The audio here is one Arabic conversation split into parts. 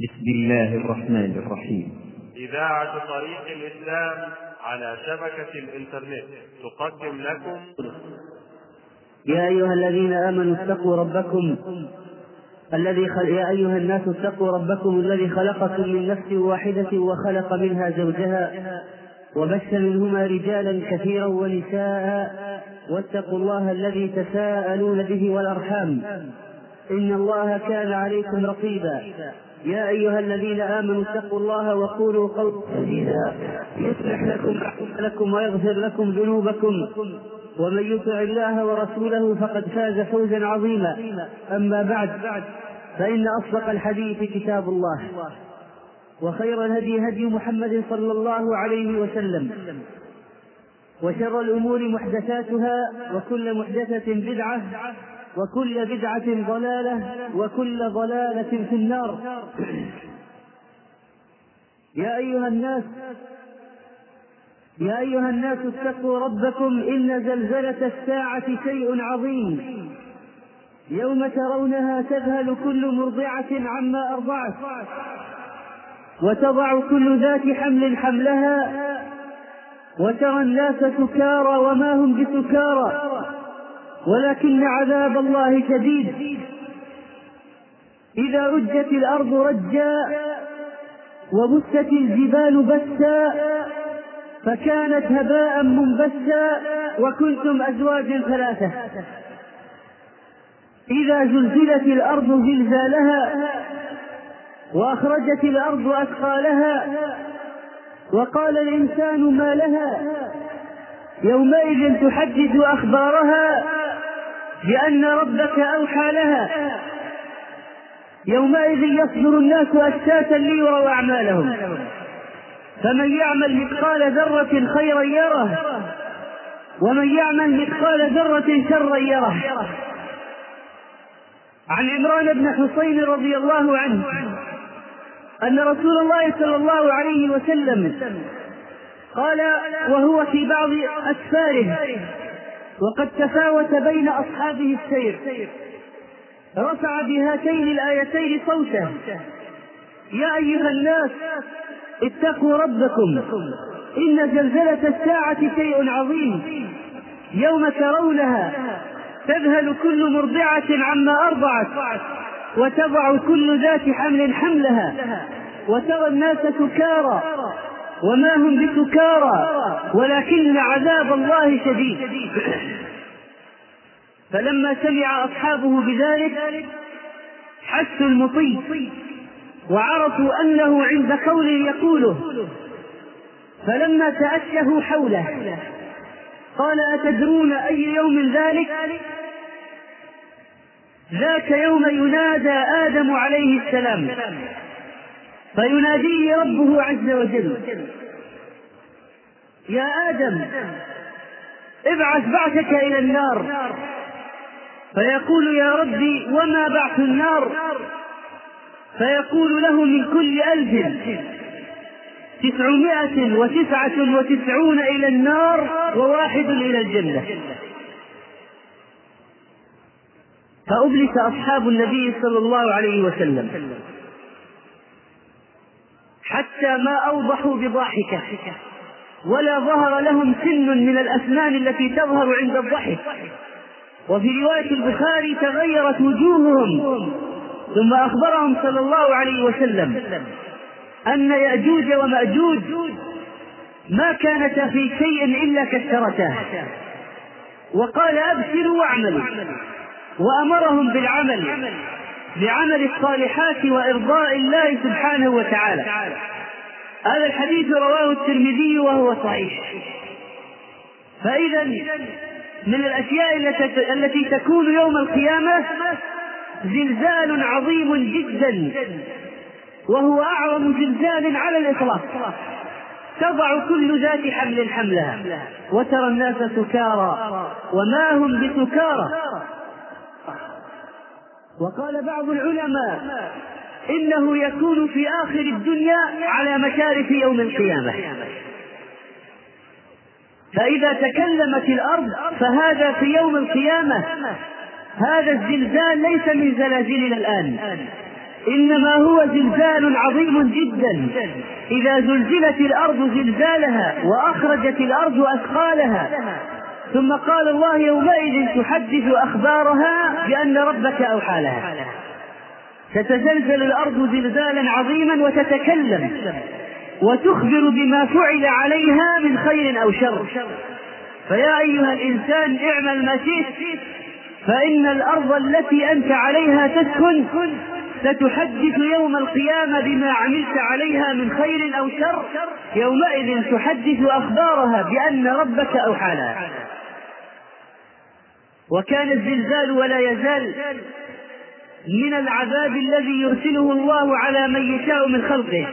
بسم الله الرحمن الرحيم. إذاعة طريق الإسلام على شبكة الإنترنت تقدم لكم. يا أيها الذين آمنوا اتقوا ربكم الذي خل... يا أيها الناس اتقوا ربكم الذي خلقكم من نفس واحدة وخلق منها زوجها وبث منهما رجالا كثيرا ونساء واتقوا الله الذي تساءلون به والأرحام إن الله كان عليكم رقيبا. يا أيها الذين آمنوا اتقوا الله وقولوا قولا سديدا. يصلح لكم لكم ويغفر لكم ذنوبكم. ومن يطع الله ورسوله فقد فاز فوزا عظيما. أما بعد فإن أصدق الحديث كتاب الله. وخير الهدي هدي محمد صلى الله عليه وسلم. وشر الأمور محدثاتها وكل محدثة بدعة. وكل بدعة ضلالة وكل ضلالة في النار. يا أيها الناس يا أيها الناس اتقوا ربكم إن زلزلة الساعة شيء عظيم. يوم ترونها تذهل كل مرضعة عما أرضعت وتضع كل ذات حمل حملها وترى الناس سكارى وما هم بسكارى. ولكن عذاب الله شديد. إذا رجت الأرض رجا وبست الجبال بسا فكانت هباء منبسا وكنتم أزواجا ثلاثة. إذا زلزلت الأرض زلزالها وأخرجت الأرض أثقالها وقال الإنسان ما لها؟ يومئذ تحدث أخبارها بأن ربك أوحى لها. يومئذ يصدر الناس أشتاتا ليروا أعمالهم. فمن يعمل مثقال ذرة خيرا يره ومن يعمل مثقال ذرة شرا يره. عن عمران بن حصين رضي الله عنه أن رسول الله صلى الله عليه وسلم قال وهو في بعض أسفاره وقد تفاوت بين أصحابه السير. رفع بهاتين الآيتين صوته. يا أيها الناس اتقوا ربكم. إن زلزلة الساعة شيء عظيم. يوم ترونها تذهل كل مرضعة عما أرضعت وتضع كل ذات حمل حملها وترى الناس سكارى. وما هم بسكارى ولكن عذاب الله شديد. فلما سمع أصحابه بذلك حسوا المطي وعرفوا أنه عند قول يقوله. فلما تأشهوا حوله قال أتدرون أي يوم ذلك؟ ذاك يوم ينادى آدم عليه السلام. فيناديه ربه عز وجل. يا آدم ابعث بعثك إلى النار. فيقول يا ربي وما بعث النار؟ فيقول له من كل ألف تسعمائة وتسعة وتسعون إلى النار وواحد إلى الجنة. فأبلس أصحاب النبي صلى الله عليه وسلم. حتى ما أوضحوا بضاحكة ولا ظهر لهم سن من الأسنان التي تظهر عند الضحك. وفي رواية البخاري تغيرت وجوههم. ثم أخبرهم صلى الله عليه وسلم أن يأجوج ومأجوج ما كانتا في شيء إلا كسرتاه وقال أبشروا واعملوا. وأمرهم بالعمل. بعمل الصالحات وإرضاء الله سبحانه وتعالى. هذا الحديث رواه الترمذي وهو صحيح. فإذا من الأشياء التي تكون يوم القيامة زلزال عظيم جدا وهو أعظم زلزال على الإطلاق. تضع كل ذات حمل حملها وترى الناس سكارى وما هم بسكارى. وقال بعض العلماء إنه يكون في آخر الدنيا على مشارف يوم القيامة. فإذا تكلمت الأرض فهذا في يوم القيامة هذا الزلزال ليس من زلازلنا الآن إنما هو زلزال عظيم جدا. إذا زلزلت الأرض زلزالها وأخرجت الأرض أثقالها ثم قال الله يومئذ تحدث أخبارها بأن ربك أوحى لها. تتزلزل الأرض زلزالا عظيما وتتكلم وتخبر بما فعل عليها من خير أو شر. فيا أيها الإنسان اعمل ما شئت فإن الأرض التي أنت عليها تسكن ستحدث يوم القيامة بما عملت عليها من خير أو شر. يومئذ تحدث أخبارها بأن ربك أوحى لها. وكان الزلزال ولا يزال من العذاب الذي يرسله الله على من يشاء من خلقه.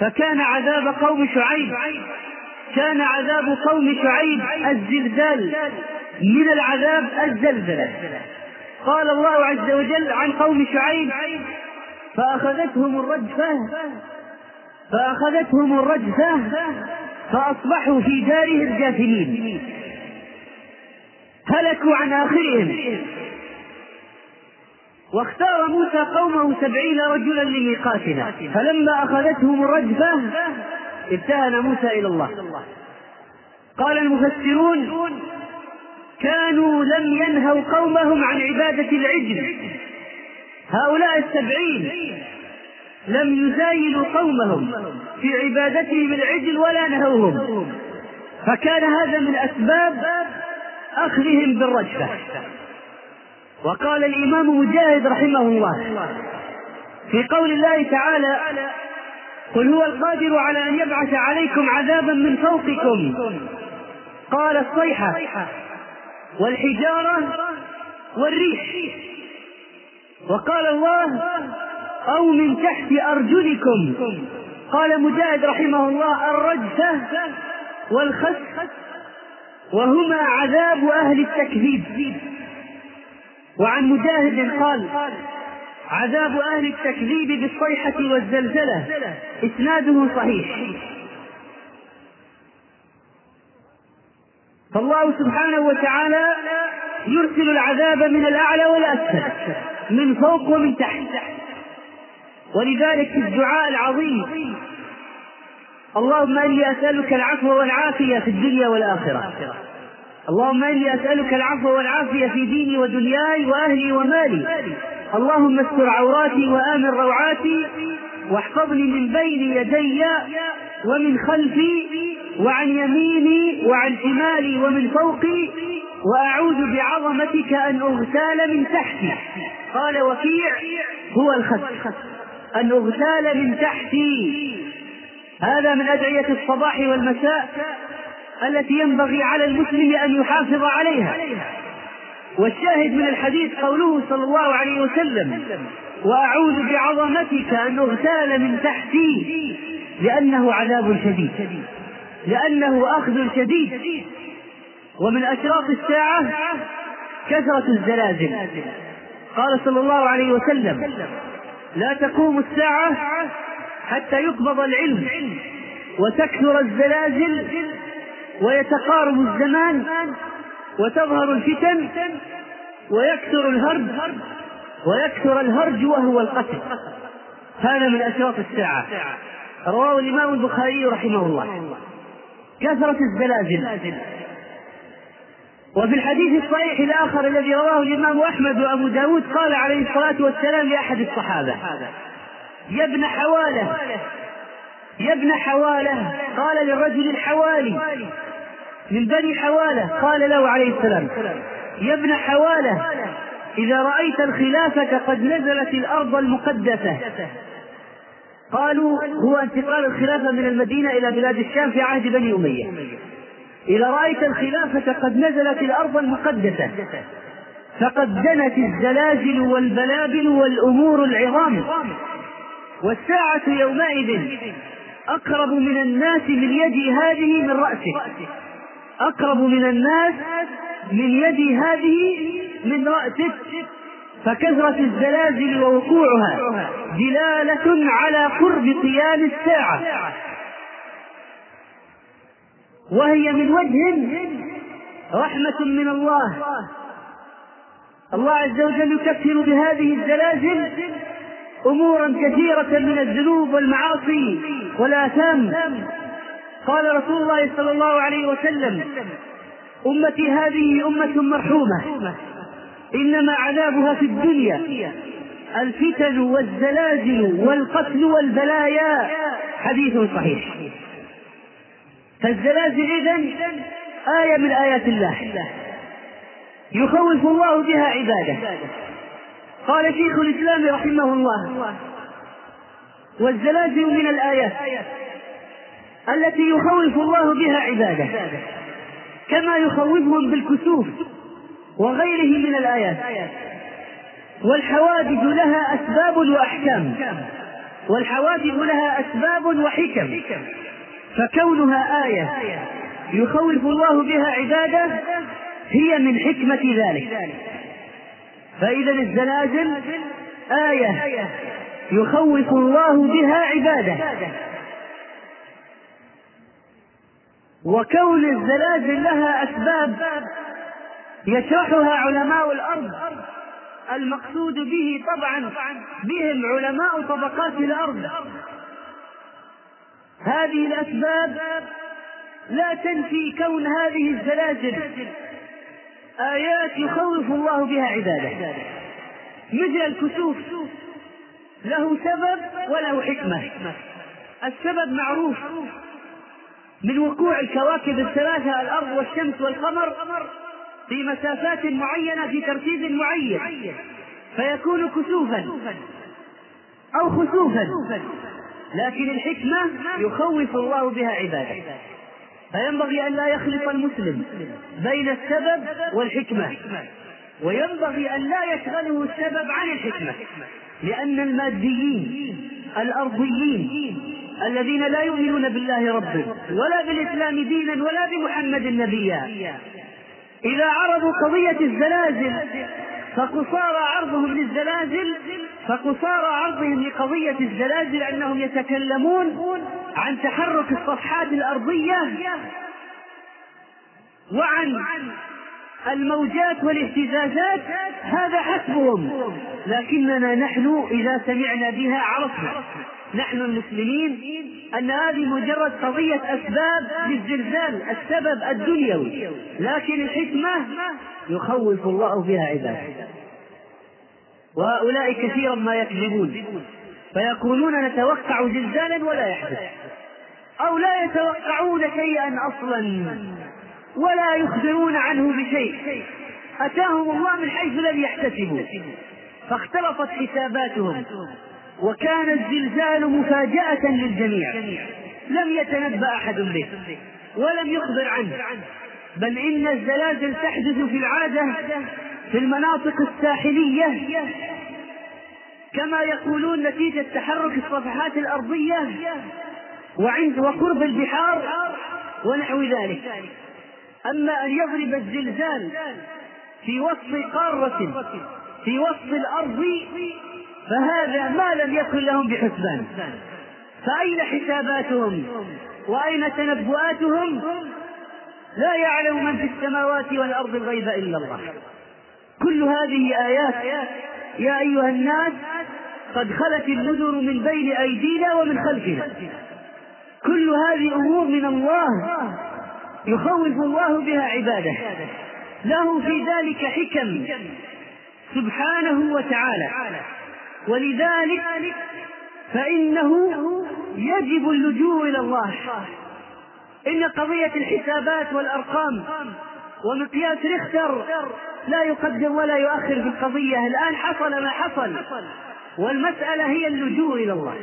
فكان عذاب قوم شعيب كان عذاب قوم شعيب الزلزال من العذاب الزلزلة. قال الله عز وجل عن قوم شعيب فأخذتهم الرجفة فأخذتهم الرجفة فأصبحوا في دارهم جاثمين. هلكوا عن آخرهم. واختار موسى قومه سبعين رجلا لميقاتنا. فلما أخذتهم الرجفة ابتهل موسى إلى الله. قال المفسرون كانوا لم ينهوا قومهم عن عبادة العجل. هؤلاء السبعين لم يزايلوا قومهم في عبادتهم العجل ولا نهوهم. فكان هذا من أسباب أخذهم بالرجفة وقال الإمام مجاهد رحمه الله في قول الله تعالى قل هو القادر على أن يبعث عليكم عذابا من فوقكم. قال الصيحة والحجارة والريح. وقال الله أو من تحت أرجلكم. قال مجاهد رحمه الله الرجفة والخس وهما عذاب أهل التكذيب. وعن مجاهد قال عذاب أهل التكذيب بالصيحة والزلزلة. إسناده صحيح. فالله سبحانه وتعالى يرسل العذاب من الأعلى والأسفل من فوق ومن تحت. ولذلك الدعاء العظيم اللهم إني أسألك العفو والعافية في الدنيا والآخرة. اللهم إني أسألك العفو والعافية في ديني ودنياي وأهلي ومالي. اللهم استر عوراتي وآمن روعاتي واحفظني من بين يدي ومن خلفي وعن يميني وعن شمالي ومن فوقي. وأعوذ بعظمتك أن أغتال من تحتي. قال وكيع هو الخس أن أغتال من تحتي. هذا من أدعية الصباح والمساء التي ينبغي على المسلم أن يحافظ عليها. والشاهد من الحديث قوله صلى الله عليه وسلم وأعوذ بعظمتك أن أغتال من تحتي لأنه عذاب شديد لأنه أخذ شديد. ومن أشراط الساعة كثرة الزلازل. قال صلى الله عليه وسلم لا تقوم الساعة حتى يقبض العلم وتكثر الزلازل ويتقارب الزمان وتظهر الفتن ويكثر الهرج ويكثر الهرج وهو القتل. هذا من أشراط الساعة. رواه الإمام البخاري رحمه الله. كثرة الزلازل. وفي الحديث الصحيح الآخر الذي رواه الإمام أحمد وأبو داود قال عليه الصلاة والسلام لأحد الصحابة يا ابن حوالة. يا ابن حوالة. قال للرجل الحوالي. من بني حوالة. قال له عليه السلام. يا ابن حوالة إذا رأيت الخلافة قد نزلت الأرض المقدسة. قالوا هو انتقال الخلافة من المدينة إلى بلاد الشام في عهد بني أمية. إذا رأيت الخلافة قد نزلت الأرض المقدسة. فقد دنت الزلازل والبلابل والأمور العظام. والساعة يومئذ أقرب من الناس من يد هذه من رأسه. أقرب من الناس من يد هذه من رأسه. فكثرة الزلازل ووقوعها دلالة على قرب قيام الساعة. وهي من وجه رحمة من الله. الله عز وجل يكفر بهذه الزلازل أمورا كثيرة من الذنوب والمعاصي والآثام قال رسول الله صلى الله عليه وسلم أمتي هذه أمة مرحومة إنما عذابها في الدنيا الفتن والزلازل والقتل والبلايا. حديث صحيح. فالزلازل إذن آية من آيات الله يخوف الله بها عباده. قال شيخ الإسلام رحمه الله والزلازل من الآيات التي يخوف الله بها عباده كما يخوفهم بالكسوف وغيره من الآيات والحوادث لها أسباب وأحكام والحوادث لها أسباب وحكم فكونها آية يخوف الله بها عباده هي من حكمة ذلك. فإذا الزلازل آية يخوف الله بها عباده. وكون الزلازل لها أسباب يشرحها علماء الأرض المقصود به طبعا بهم علماء طبقات الأرض. هذه الأسباب لا تنفي كون هذه الزلازل آيات يخوف الله بها عباده. مثل الكسوف له سبب وله حكمة. السبب معروف من وقوع الكواكب الثلاثة الأرض والشمس والقمر في مسافات معينة في ترتيب معين. فيكون كسوفا أو خسوفا. لكن الحكمة يخوف الله بها عباده. فينبغي أن لا يخلط المسلم بين السبب والحكمة. وينبغي أن لا يشغله السبب عن الحكمة. لأن الماديين الأرضيين الذين لا يؤمنون بالله ربا ولا بالإسلام دينا ولا بمحمد نبيا. إذا عرضوا قضية الزلازل فقصارى عرضهم للزلازل فقصارى عرضهم لقضية الزلازل أنهم يتكلمون عن تحرك الصفحات الأرضية وعن الموجات والاهتزازات هذا حسبهم. لكننا نحن إذا سمعنا بها عرفنا. نحن المسلمين أن هذه مجرد قضية أسباب للزلزال السبب الدنيوي. لكن الحكمة يخوف الله بها عباده. وهؤلاء كثيرا ما يكذبون. فيقولون نتوقع زلزالا ولا يحدث. أو لا يتوقعون شيئا أصلا ولا يخبرون عنه بشيء. أتاهم الله من حيث لم يحتسبوا. فاختلطت حساباتهم. وكان الزلزال مفاجأة للجميع. لم يتنبأ أحد به. ولم يخبر عنه. بل إن الزلازل تحدث في العادة في المناطق الساحلية. كما يقولون نتيجة تحرك الصفحات الأرضية. وعند وقرب البحار ونحو ذلك. أما أن يضرب الزلزال في وسط قارة في وسط الأرض فهذا ما لم يكن لهم بحسبان. فأين حساباتهم؟ وأين تنبؤاتهم؟ لا يعلم من في السماوات والأرض الغيب إلا الله. كل هذه آيات يا أيها الناس قد خلت النذر من بين أيدينا ومن خلفنا. كل هذه أمور من الله يخوف الله بها عباده. له في ذلك حكم سبحانه وتعالى. ولذلك فإنه يجب اللجوء إلى الله. إن قضية الحسابات والأرقام ومقياس ريختر لا يقدم ولا يؤخر في القضية. الآن حصل ما حصل. والمسألة هي اللجوء إلى الله.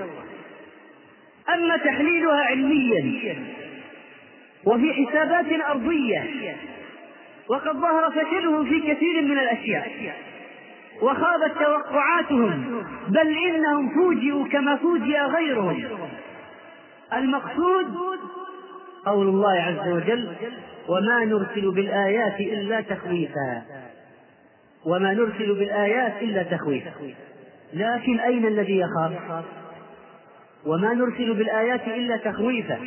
أما تحليلها علميا وفي حسابات أرضية وقد ظهر فشلهم في كثير من الأشياء وخابت توقعاتهم بل إنهم فوجئوا كما فوجئ غيرهم. المقصود قول الله عز وجل وما نرسل بالآيات إلا تخويفا وما نرسل بالآيات إلا تخويفا لكن أين الذي يخاف؟ وما نرسل بالآيات إلا تخويفا.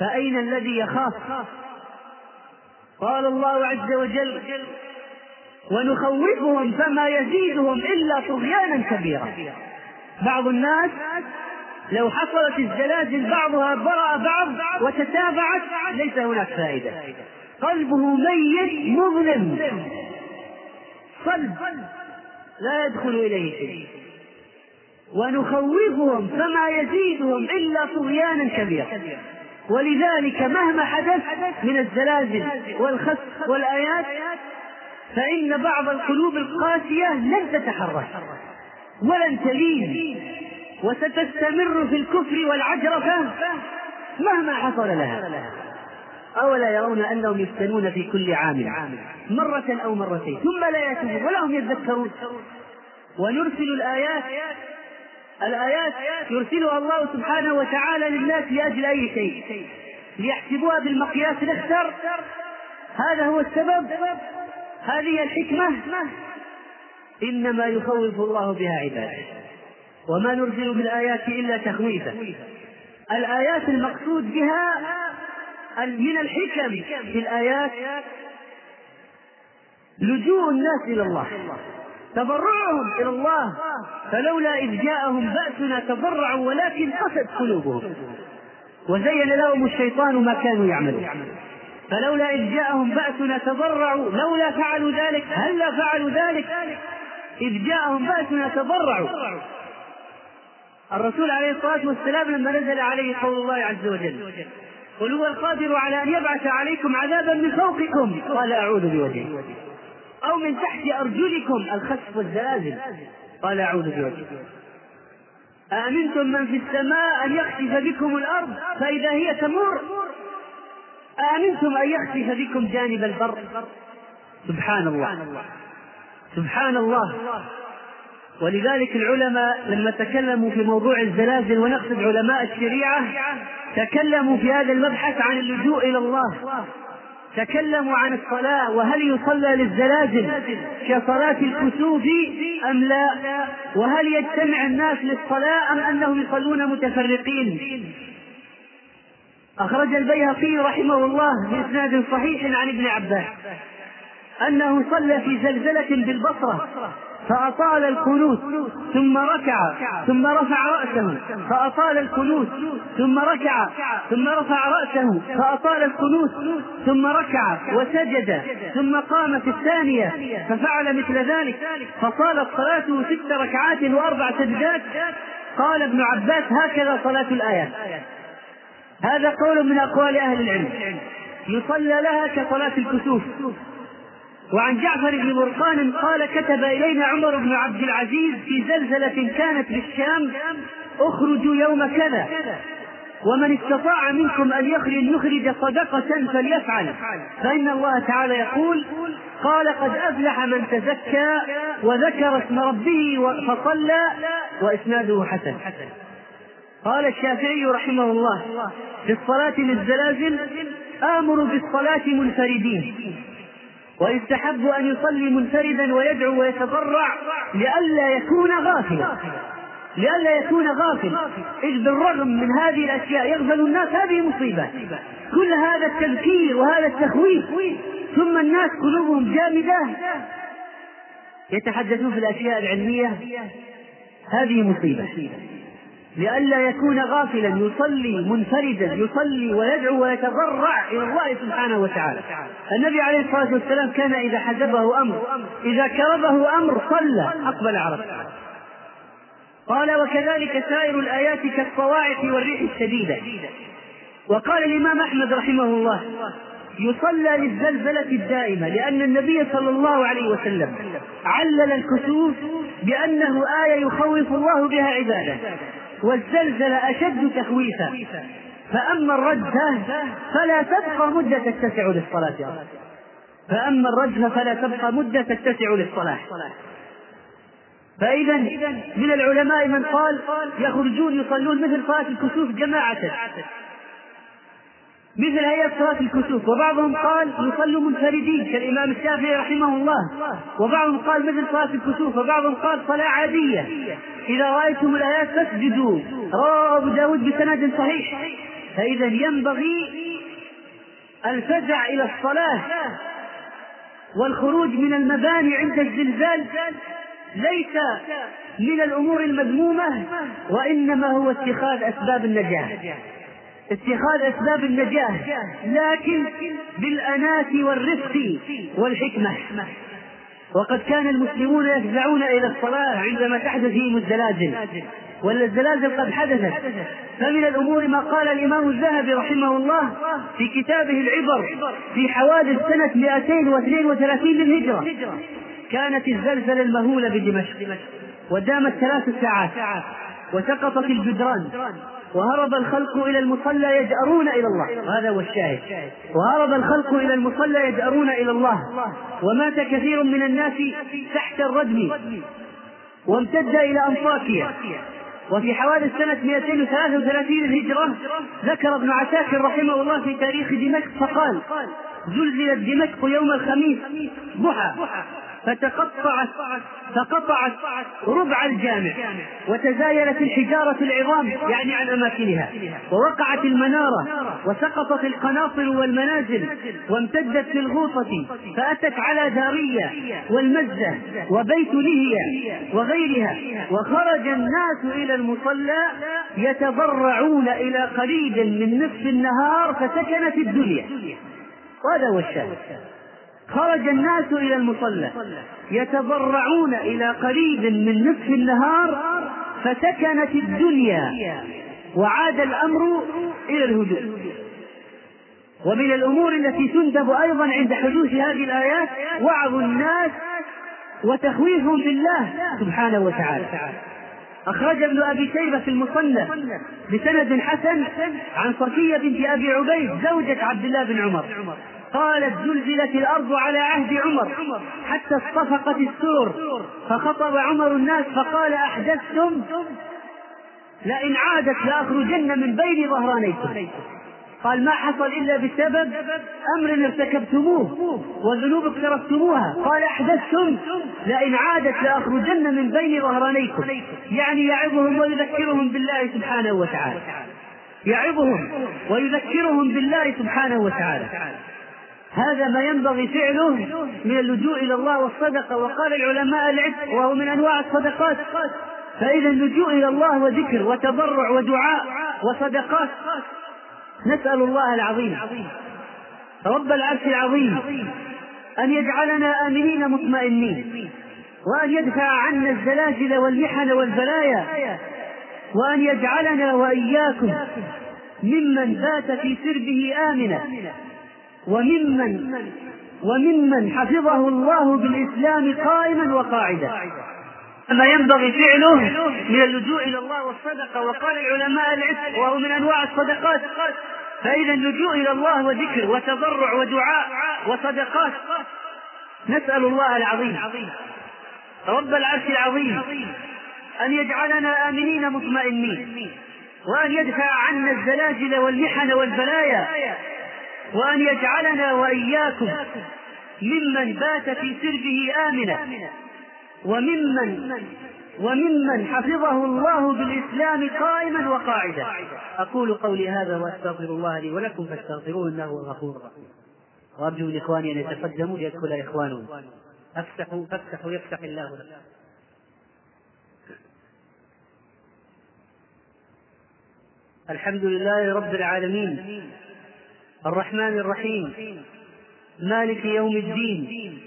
فأين الذي يخاف؟ قال الله عز وجل ونخوفهم فما يزيدهم إلا طغيانا كبيرا. بعض الناس لو حصلت الزلازل بعضها برأ بعض وتتابعت ليس هناك فائدة. قلبه ميت مظلم. صلب. لا يدخل إليه شيء. ونخوفهم فما يزيدهم إلا طغيانا كبيرا. ولذلك مهما حدث من الزلازل والخسف والآيات فإن بعض القلوب القاسية لن تتحرك ولن تلين وستستمر في الكفر والعجرفة مهما حصل لها. أولا يرون أنهم يفتنون في كل عام مرة أو مرتين ثم لا يتوبون ولا هم يذكرون ونرسل الآيات الآيات يرسلها الله سبحانه وتعالى للناس لأجل أي شيء؟ ليحسبوها بالمقياس الأكثر. هذا هو السبب. هذه الحكمة. إنما يخوف الله بها عباده. وما نرسل بالآيات إلا تخويفا. الآيات المقصود بها من الحكم في الآيات لجوء الناس إلى الله. تضرعهم إلى الله. فلولا إذ جاءهم بأسنا تضرعوا ولكن قست قلوبهم. وزين لهم الشيطان ما كانوا يعملون. فلولا إذ جاءهم بأسنا تضرعوا لولا فعلوا ذلك هلا فعلوا ذلك؟ إذ جاءهم بأسنا تضرعوا. الرسول عليه الصلاة والسلام لما نزل عليه قول الله عز وجل قل هو القادر على أن يبعث عليكم عذابا من فوقكم. قال أعوذ بوجهه أو من تحت أرجلكم الخسف والزلازل قال أعوذ بوجهه أأمنتم من في السماء أن يخسف بكم الأرض فإذا هي تمور؟ أأمنتم أن يخسف بكم جانب البر؟ سبحان الله سبحان الله ولذلك العلماء لما تكلموا في موضوع الزلازل ونقصد علماء الشريعة تكلموا في هذا المبحث عن اللجوء إلى الله. تكلموا عن الصلاة وهل يصلى للزلازل كصلاة الكسوف أم لا؟ وهل يجتمع الناس للصلاة أم أنهم يصلون متفرقين؟ أخرج البيهقي رحمه الله بإسناد صحيح عن ابن عباس أنه صلى في زلزلة بالبصرة فأطال القنوت ثم ركع ثم رفع رأسه. فأطال القنوت ثم ركع ثم رفع رأسه. فأطال القنوت ثم ركع وسجد ثم قام في الثانية ففعل مثل ذلك. فطالت صلاته ست ركعات وأربع سجدات. قال ابن عباس هكذا صلاة الآيات. هذا قول من أقوال أهل العلم. يصلى لها كصلاة الكسوف. وعن جعفر بن برقان قال كتب إلينا عمر بن عبد العزيز في زلزلة كانت بالشام اخرجوا يوم كذا. ومن استطاع منكم أن يخرج يخرج صدقة فليفعل. فإن الله تعالى يقول قال قد أفلح من تزكى وذكر اسم ربه فصلى وإسناده حسن. قال الشافعي رحمه الله في الصلاة للزلازل آمر بالصلاة منفردين. ويستحب أن يصلي منفردا ويدعو ويتضرع لئلا يكون غافلا. لئلا يكون غافل إذ بالرغم من هذه الأشياء يغفل الناس هذه مصيبة. كل هذا التذكير وهذا التخويف. ثم الناس قلوبهم جامدة. يتحدثون في الأشياء العلمية. هذه مصيبة. لئلا يكون غافلا يصلي منفردا يصلي ويدعو ويتضرع إلى الله سبحانه وتعالى. النبي عليه الصلاة والسلام كان إذا حجبه أمر إذا كربه أمر صلى أقبل عرفه قال وكذلك سائر الآيات كالصواعق والريح الشديدة. وقال الإمام أحمد رحمه الله يصلى للزلزلة الدائمة لأن النبي صلى الله عليه وسلم علل الكسوف بأنه آية يخوف الله بها عباده. والزلزلة أشد تخويفا. فأما الرجفة فلا تبقى مدة تتسع للصلاة فأما الرجفة فلا تبقى مدة تتسع للصلاة. فإذا من العلماء من قال يخرجون يصلون مثل صلاة الكسوف جماعة. مثل هيئة صلاة الكسوف. وبعضهم قال يصلوا منفردين كالإمام الشافعي رحمه الله. وبعضهم قال مثل صلاة الكسوف وبعضهم قال صلاة عادية. إذا رأيتم الآيات فاسجدوا. رواه أبو داود بسند صحيح. فإذا ينبغي الفزع إلى الصلاة والخروج من المباني عند الزلزال. ليس من الأمور المذمومة وإنما هو اتخاذ أسباب النجاة. اتخاذ أسباب النجاة لكن بالأناة والرفق والحكمة. وقد كان المسلمون يفزعون إلى الصلاة عندما تحدث فيهم الزلازل ولا الزلازل قد حدثت. فمن الأمور ما قال الإمام الذهبي رحمه الله في كتابه العبر في حوادث سنة 232 للهجرة. كانت الزلزلة المهولة بدمشق ودامت ثلاث ساعات وسقطت الجدران. وهرب الخلق إلى المصلى يجأرون إلى الله. وهذا هو الشاهد. وهرب الخلق إلى المصلى يجأرون إلى الله. ومات كثير من الناس تحت الردم. وامتد إلى أنطاكيا وفي حوادث سنة 233 الهجرة ذكر ابن عساكر رحمه الله في تاريخ دمشق فقال زلزلت دمشق يوم الخميس ضحى. فتقطعت فقطعت ربع الجامع وتزايلت الحجارة العظام يعني عن أماكنها ووقعت المنارة وسقطت القناطر والمنازل وامتدت في الغوطة فأتت على دارية والمزة وبيت لهية وغيرها وخرج الناس إلى المصلى يتضرعون إلى قريب من نصف النهار فسكنت الدنيا. وهذا هو الشاهد. خرج الناس إلى المصلى. يتضرعون إلى قريب من نصف النهار فسكنت الدنيا. وعاد الأمر إلى الهدوء. ومن الأمور التي تندب أيضا عند حدوث هذه الآيات وعظ الناس وتخويفهم بالله سبحانه وتعالى. أخرج ابن أبي شيبة في المصنف بسند حسن عن صفية بنت أبي عبيد زوجة عبد الله بن عمر. قالت زلزلت الأرض على عهد عمر. حتى اصطفقت السور. فخطب عمر الناس فقال أحدثتم لئن عادت لأخرجن من بين ظهرانيكم. قال ما حصل إلا بسبب أمر ارتكبتموه وذنوب اقترفتموها. قال أحدثتم لئن عادت لأخرجن من بين ظهرانيكم. يعني يعظهم ويذكرهم بالله سبحانه وتعالى. يعظهم ويذكرهم بالله سبحانه وتعالى. هذا ما ينبغي فعله من اللجوء إلى الله والصدقة. وقال العلماء العتق وهو من أنواع الصدقات. فإذا اللجوء إلى الله وذكر وتضرع ودعاء وصدقات نسأل الله العظيم رب العرش العظيم أن يجعلنا آمنين مطمئنين وأن يدفع عنا الزلازل والمحن والبلايا وأن يجعلنا وإياكم ممن بات في سربه آمنا. وممن وممن حفظه الله بالإسلام قائما وقاعدا. ما ينبغي فعله من اللجوء إلى الله والصدقة. وقال العلماء العتق وهو من أنواع الصدقات. فإذا اللجوء إلى الله وذكر وتضرع ودعاء وصدقات. نسأل الله العظيم رب العرش العظيم أن يجعلنا آمنين مطمئنين وأن يدفع عنا الزلازل والمحن والبلايا وأن يجعلنا وإياكم ممن بات في سربه آمنا. وممن وممن حفظه الله بالإسلام قائما وقاعدا. أقول قولي هذا وأستغفر الله لي ولكم فاستغفروه إنه هو الغفور الرحيم. وأرجو من إخواني أن يتقدموا ليدخل إخوانهم. أفتحوا فافتحوا يفتح الله لكم. الحمد لله رب العالمين. الرحمن الرحيم. مالك يوم الدين.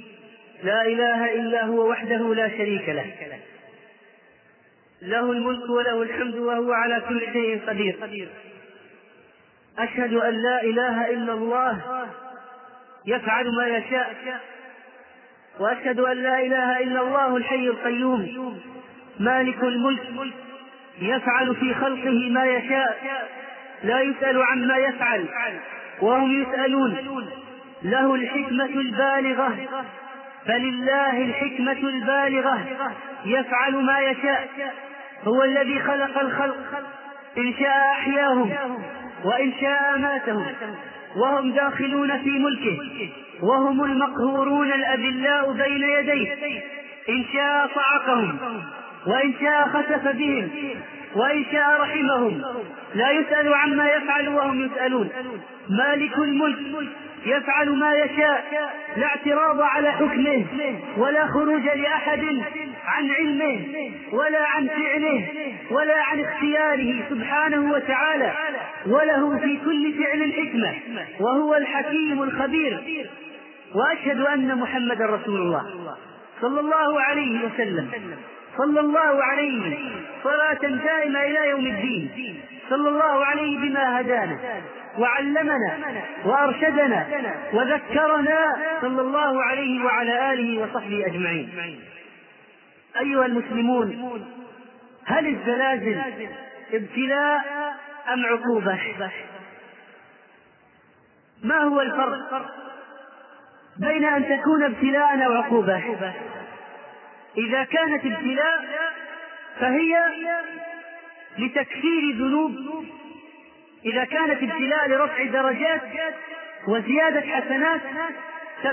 لا إله إلا هو وحده لا شريك له. له الملك وله الحمد وهو على كل شيء قدير. أشهد أن لا إله إلا الله. يفعل ما يشاء. وأشهد أن لا إله إلا الله الحي القيوم. مالك الملك. يفعل في خلقه ما يشاء. لا يسأل عما يفعل. وهم يسألون له الحكمة البالغة فلله الحكمة البالغة يفعل ما يشاء هو الذي خلق الخلق إن شاء أحياهم وإن شاء أماتهم وهم داخلون في ملكه وهم المقهورون الأذلاء بين يديه إن شاء صعقهم. وإن شاء خسف بهم وإن شاء رحمهم. لا يسأل عما يفعل وهم يسألون. مالك الملك يفعل ما يشاء لا اعتراض على حكمه ولا خروج لأحد عن علمه ولا عن فعله ولا عن اختياره سبحانه وتعالى. وله في كل فعل حكمة وهو الحكيم الخبير. وأشهد أن محمدا رسول الله صلى الله عليه وسلم. صلى الله عليه صلاة دائمة إلى يوم الدين. صلى الله عليه بما هدانا وعلمنا وأرشدنا وذكرنا. صلى الله عليه وعلى آله وصحبه أجمعين. أيها المسلمون هل الزلازل ابتلاء أم عقوبة؟ ما هو الفرق بين أن تكون ابتلاء أو عقوبة؟ إذا كانت ابتلاء فهي لتكفير ذنوب. إذا كانت ابتلاء لرفع درجات وزيادة حسنات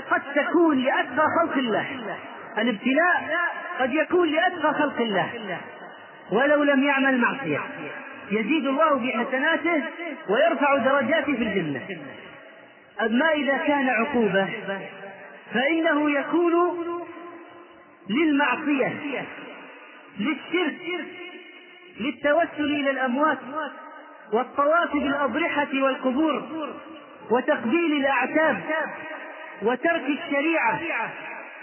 قد تكون لأتقى خلق الله. الابتلاء قد يكون لأتقى خلق الله. ولو لم يعمل معصية. يزيد الله في حسناته ويرفع درجاته في الجنة. أما إذا كان عقوبة فإنه يكون للمعصية للشرك للتوسل إلى الأموات والطواف بالأضرحة والقبور وتقبيل الأعتاب وترك الشريعة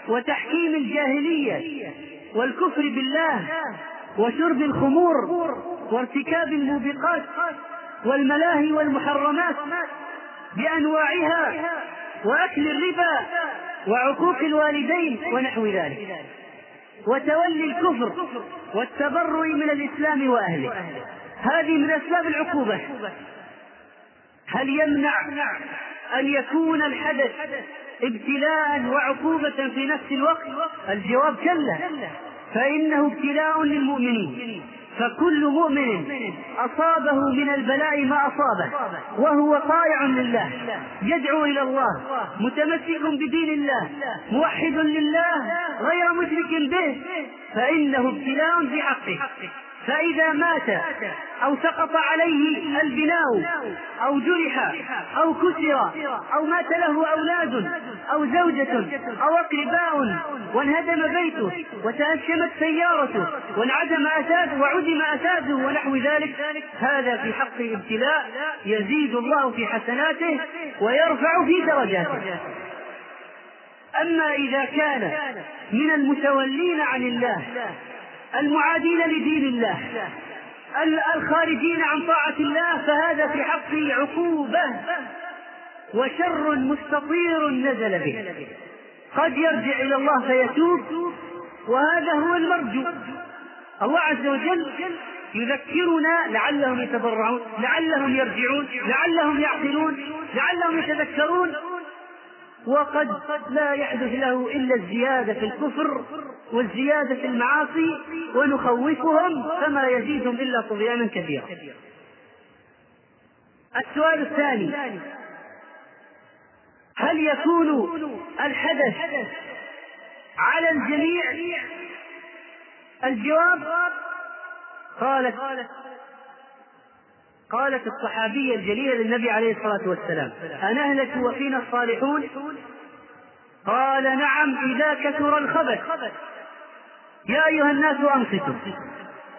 وتحكيم الجاهلية والكفر بالله وشرب الخمور وارتكاب الموبقات والملاهي والمحرمات بأنواعها وأكل الربا وعقوق الوالدين ونحو ذلك. وتولي الكفر والتبرؤ من الإسلام وأهله. هذه من أسباب العقوبة. هل يمنع أن يكون الحدث ابتلاء وعقوبة في نفس الوقت؟ الجواب كلا. فإنه ابتلاء للمؤمنين. فكل مؤمن أصابه من البلاء ما أصابه وهو طائع لله يدعو إلى الله متمسك بدين الله موحد لله غير مشرك به فإنه ابتلاء في حقه فإذا مات أو سقط عليه البناء أو جرح أو كسر أو مات له أولاد أو زوجة أو أقرباء وانهدم بيته وتهشمت سيارته وانعدم أساسه وعدم أساسه ونحو ذلك هذا في حق ابتلاء يزيد الله في حسناته ويرفع في درجاته. أما إذا كان من المتولين عن الله المعادين لدين الله الخارجين عن طاعة الله فهذا في حقه عقوبة وشر مستطير نزل به. قد يرجع إلى الله فيتوب وهذا هو المرجو. الله عز وجل يذكرنا لعلهم يتضرعون لعلهم يرجعون لعلهم يعقلون لعلهم يتذكرون وقد لا يحدث له إلا الزيادة في الكفر والزيادة في المعاصي ونخوفهم فما يزيدهم إلا طغيانا كبيرا. السؤال الثاني هل يكون الحدث على الجميع؟ الجواب قالت قالت الصحابية الجليلة للنبي عليه الصلاة والسلام أنهلك وفينا الصالحون؟ قال نعم إذا كثر الخبث. يا أيها الناس أنصتوا.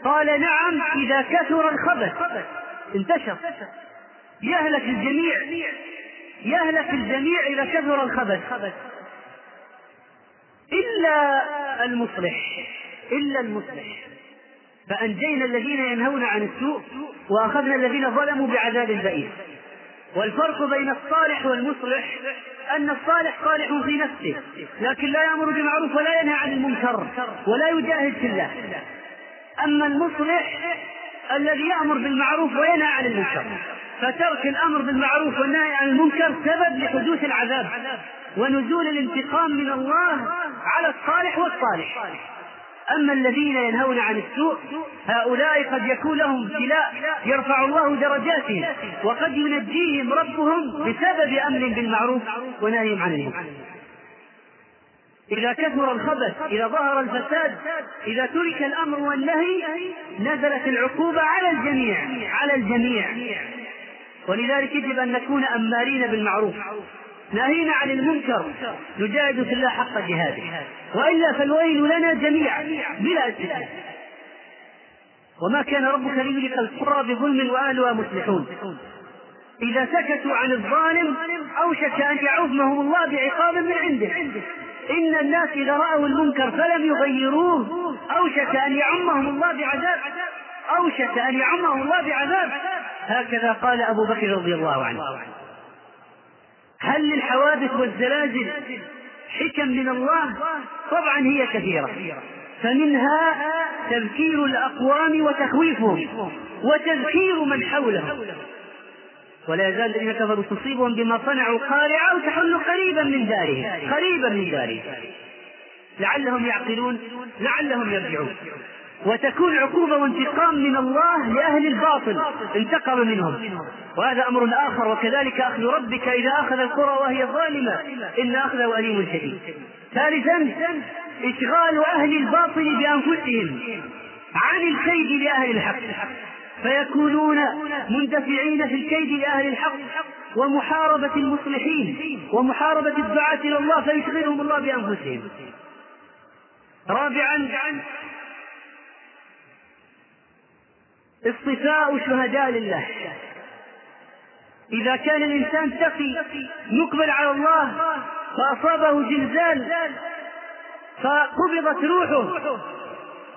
قال نعم إذا كثر الخبث. انتشر. يهلك الجميع. يهلك الجميع إذا كثر الخبث. إلا المصلح. إلا المصلح. فأنجينا الذين ينهون عن السوء وأخذنا الذين ظلموا بعذاب بئيس والفرق بين الصالح والمصلح أن الصالح صالح في نفسه لكن لا يأمر بالمعروف ولا ينهى عن المنكر ولا يجاهد في الله. أما المصلح الذي يأمر بالمعروف وينهى عن المنكر فترك الأمر بالمعروف والنهي عن المنكر سبب لحدوث العذاب ونزول الانتقام من الله على الصالح والصالح. أما الذين ينهون عن السوء هؤلاء قد يكون لهم ابتلاء يرفع الله درجاتهم وقد ينجيهم ربهم بسبب أمر بالمعروف ونهي عن المنكر. إذا كثر الخبث إذا ظهر الفساد إذا ترك الأمر والنهي نزلت العقوبة على الجميع على الجميع. ولذلك يجب أن نكون أمارين بالمعروف. ناهينا عن المنكر نجاهد في الله حق جهاده. وإلا فالويل لنا جميعا بلا استثناء وما كان ربك ليهلك القرى بظلم واهلها مصلحون. إذا سكتوا عن الظالم أوشك أن يعظمهم الله بعقاب من عنده. إن الناس إذا رأوا المنكر فلم يغيروه أوشك أن يعمهم الله بعذاب. أوشك أن يعمهم الله بعذاب. هكذا قال أبو بكر رضي الله عنه. هل للحوادث والزلازل حكم من الله؟ طبعا هي كثيرة. فمنها تذكير الأقوام وتخويفهم وتذكير من حولهم. ولا يزال الذين كفروا تصيبهم بما صنعوا قارعة أو تحل قريبا من دارهم قريبا من دارهم. لعلهم يعقلون لعلهم يرجعون. وتكون عقوبة وانتقام من الله لأهل الباطل. انتقم منهم. وهذا أمر آخر وكذلك أخذ ربك إذا أخذ القرى وهي ظالمة. إن أخذه أليم شديد. ثالثا إشغال أهل الباطل بأنفسهم عن الكيد لأهل الحق. فيكونون مندفعين في الكيد لأهل الحق ومحاربة المصلحين ومحاربة الدعاة إلى الله فيشغلهم الله بأنفسهم. رابعا اصطفاء شهداء لله إذا كان الإنسان تقي مقبل على الله فأصابه زلزال فقبضت روحه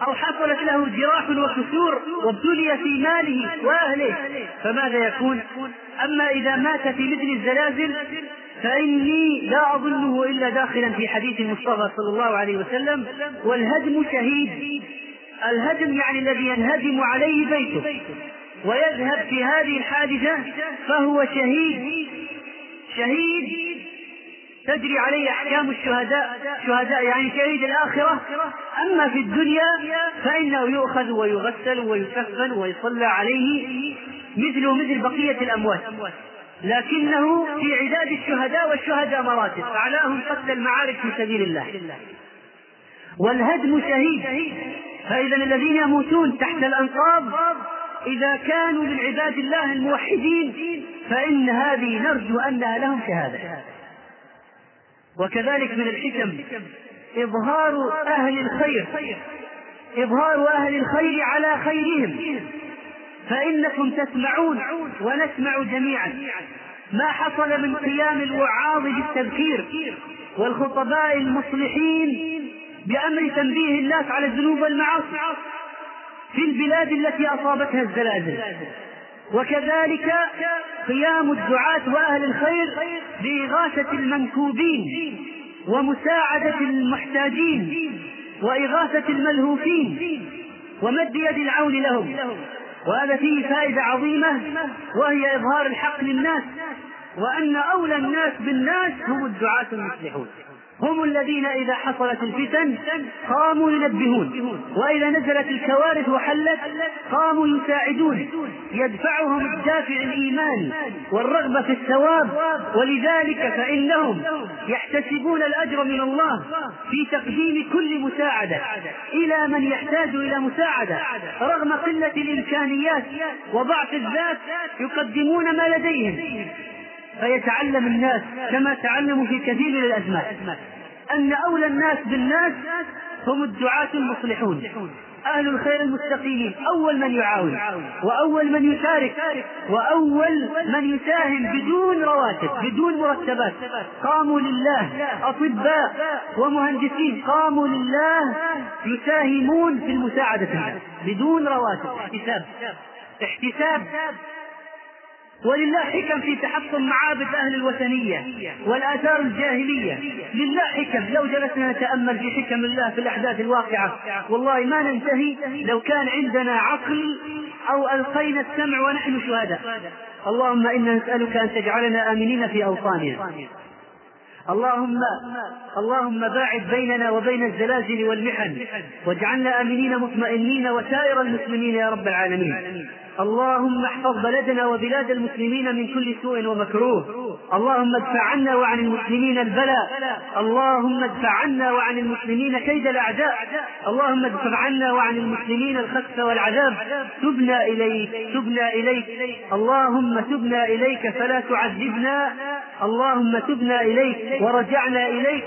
أو حصلت له جراح وكسور وابتلي في ماله وأهله فماذا يكون؟ أما إذا مات في مثل الزلازل فإني لا أظنه إلا داخلا في حديث المصطفى صلى الله عليه وسلم والهدم شهيد الهدم يعني الذي ينهدم عليه بيته. ويذهب في هذه الحادثة فهو شهيد. شهيد. تجري عليه أحكام الشهداء. شهداء يعني شهيد الآخرة. أما في الدنيا فإنه يؤخذ ويغسل ويكفن ويصلى عليه مثله مثل بقية الأموات. لكنه في عداد الشهداء والشهداء مراتب. أعلاهم قتل المعارك في سبيل الله. والهدم شهيد. فإذا الذين يموتون تحت الأنقاض إذا كانوا من عباد الله الموحدين فإن هذه نرجو أنها لهم شهادة. وكذلك من الحكم إظهار أهل الخير إظهار أهل الخير على خيرهم. فإنكم تسمعون ونسمع جميعا ما حصل من قيام الوعاظ بالتذكير والخطباء المصلحين بأمر تنبيه الناس على الذنوب والمعاصي في البلاد التي أصابتها الزلازل. وكذلك قيام الدعاة وأهل الخير بإغاثة المنكوبين ومساعدة المحتاجين وإغاثة الملهوفين ومد يد العون لهم. وهذا فيه فائدة عظيمة وهي إظهار الحق للناس وأن أولى الناس بالناس هم الدعاة المصلحون. هم الذين إذا حصلت الفتن قاموا ينبهون. وإذا نزلت الكوارث وحلت قاموا يساعدون. يدفعهم الدافع الإيماني والرغبة في الثواب. ولذلك فإنهم يحتسبون الأجر من الله في تقديم كل مساعدة. إلى من يحتاج إلى مساعدة. رغم قلة الإمكانيات وضعف الذات يقدمون ما لديهم. فيتعلم الناس كما تعلموا في كثير من الأزمات أن أولى الناس بالناس هم الدعاة المصلحون. أهل الخير المستقيمين. أول من يعاون وأول من يشارك وأول من يساهم بدون رواتب بدون مرتبات. قاموا لله. أطباء ومهندسين. قاموا لله. يساهمون في المساعدة. بدون رواتب. احتساب. احتساب. ولله حكم في تحطم معابد أهل الوثنية والآثار الجاهلية. لله حكم. لو جلسنا نتأمل في حكم الله في الأحداث الواقعة والله ما ننتهي لو كان عندنا عقل أو ألقينا السمع ونحن شهداء. اللهم إنا نسألك أن تجعلنا آمنين في أوطاننا. اللهم اللهم باعد بيننا وبين الزلازل والمحن واجعلنا آمنين مطمئنين وسائر المسلمين يا رب العالمين. اللهم احفظ بلدنا وبلاد المسلمين من كل سوء ومكروه. اللهم ادفع عنا وعن المسلمين البلاء. اللهم ادفع عنا وعن المسلمين كيد الأعداء. اللهم ادفع عنا وعن المسلمين الخسف والعذاب. تبنا إليك تبنا إليك. اللهم تبنا إليك فلا تعذبنا. اللهم تبنا إليك ورجعنا إليك.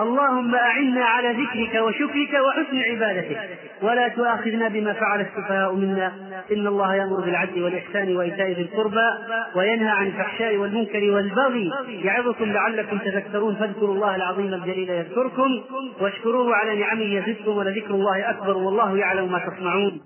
اللهم أعنا على ذكرك وشكرك وحسن عبادتك. ولا تؤاخذنا بما فعل السفهاء منا. إن الله يأمر بالعدل والإحسان وإيتاء ذي القربى وينهى عن الفحشاء والمنكر والبغي يعظكم لعلكم تذكرون. فاذكروا الله العظيم الجليل يذكركم. واشكروه على نعمه يزدكم ولذكر الله أكبر والله يعلم ما تصنعون.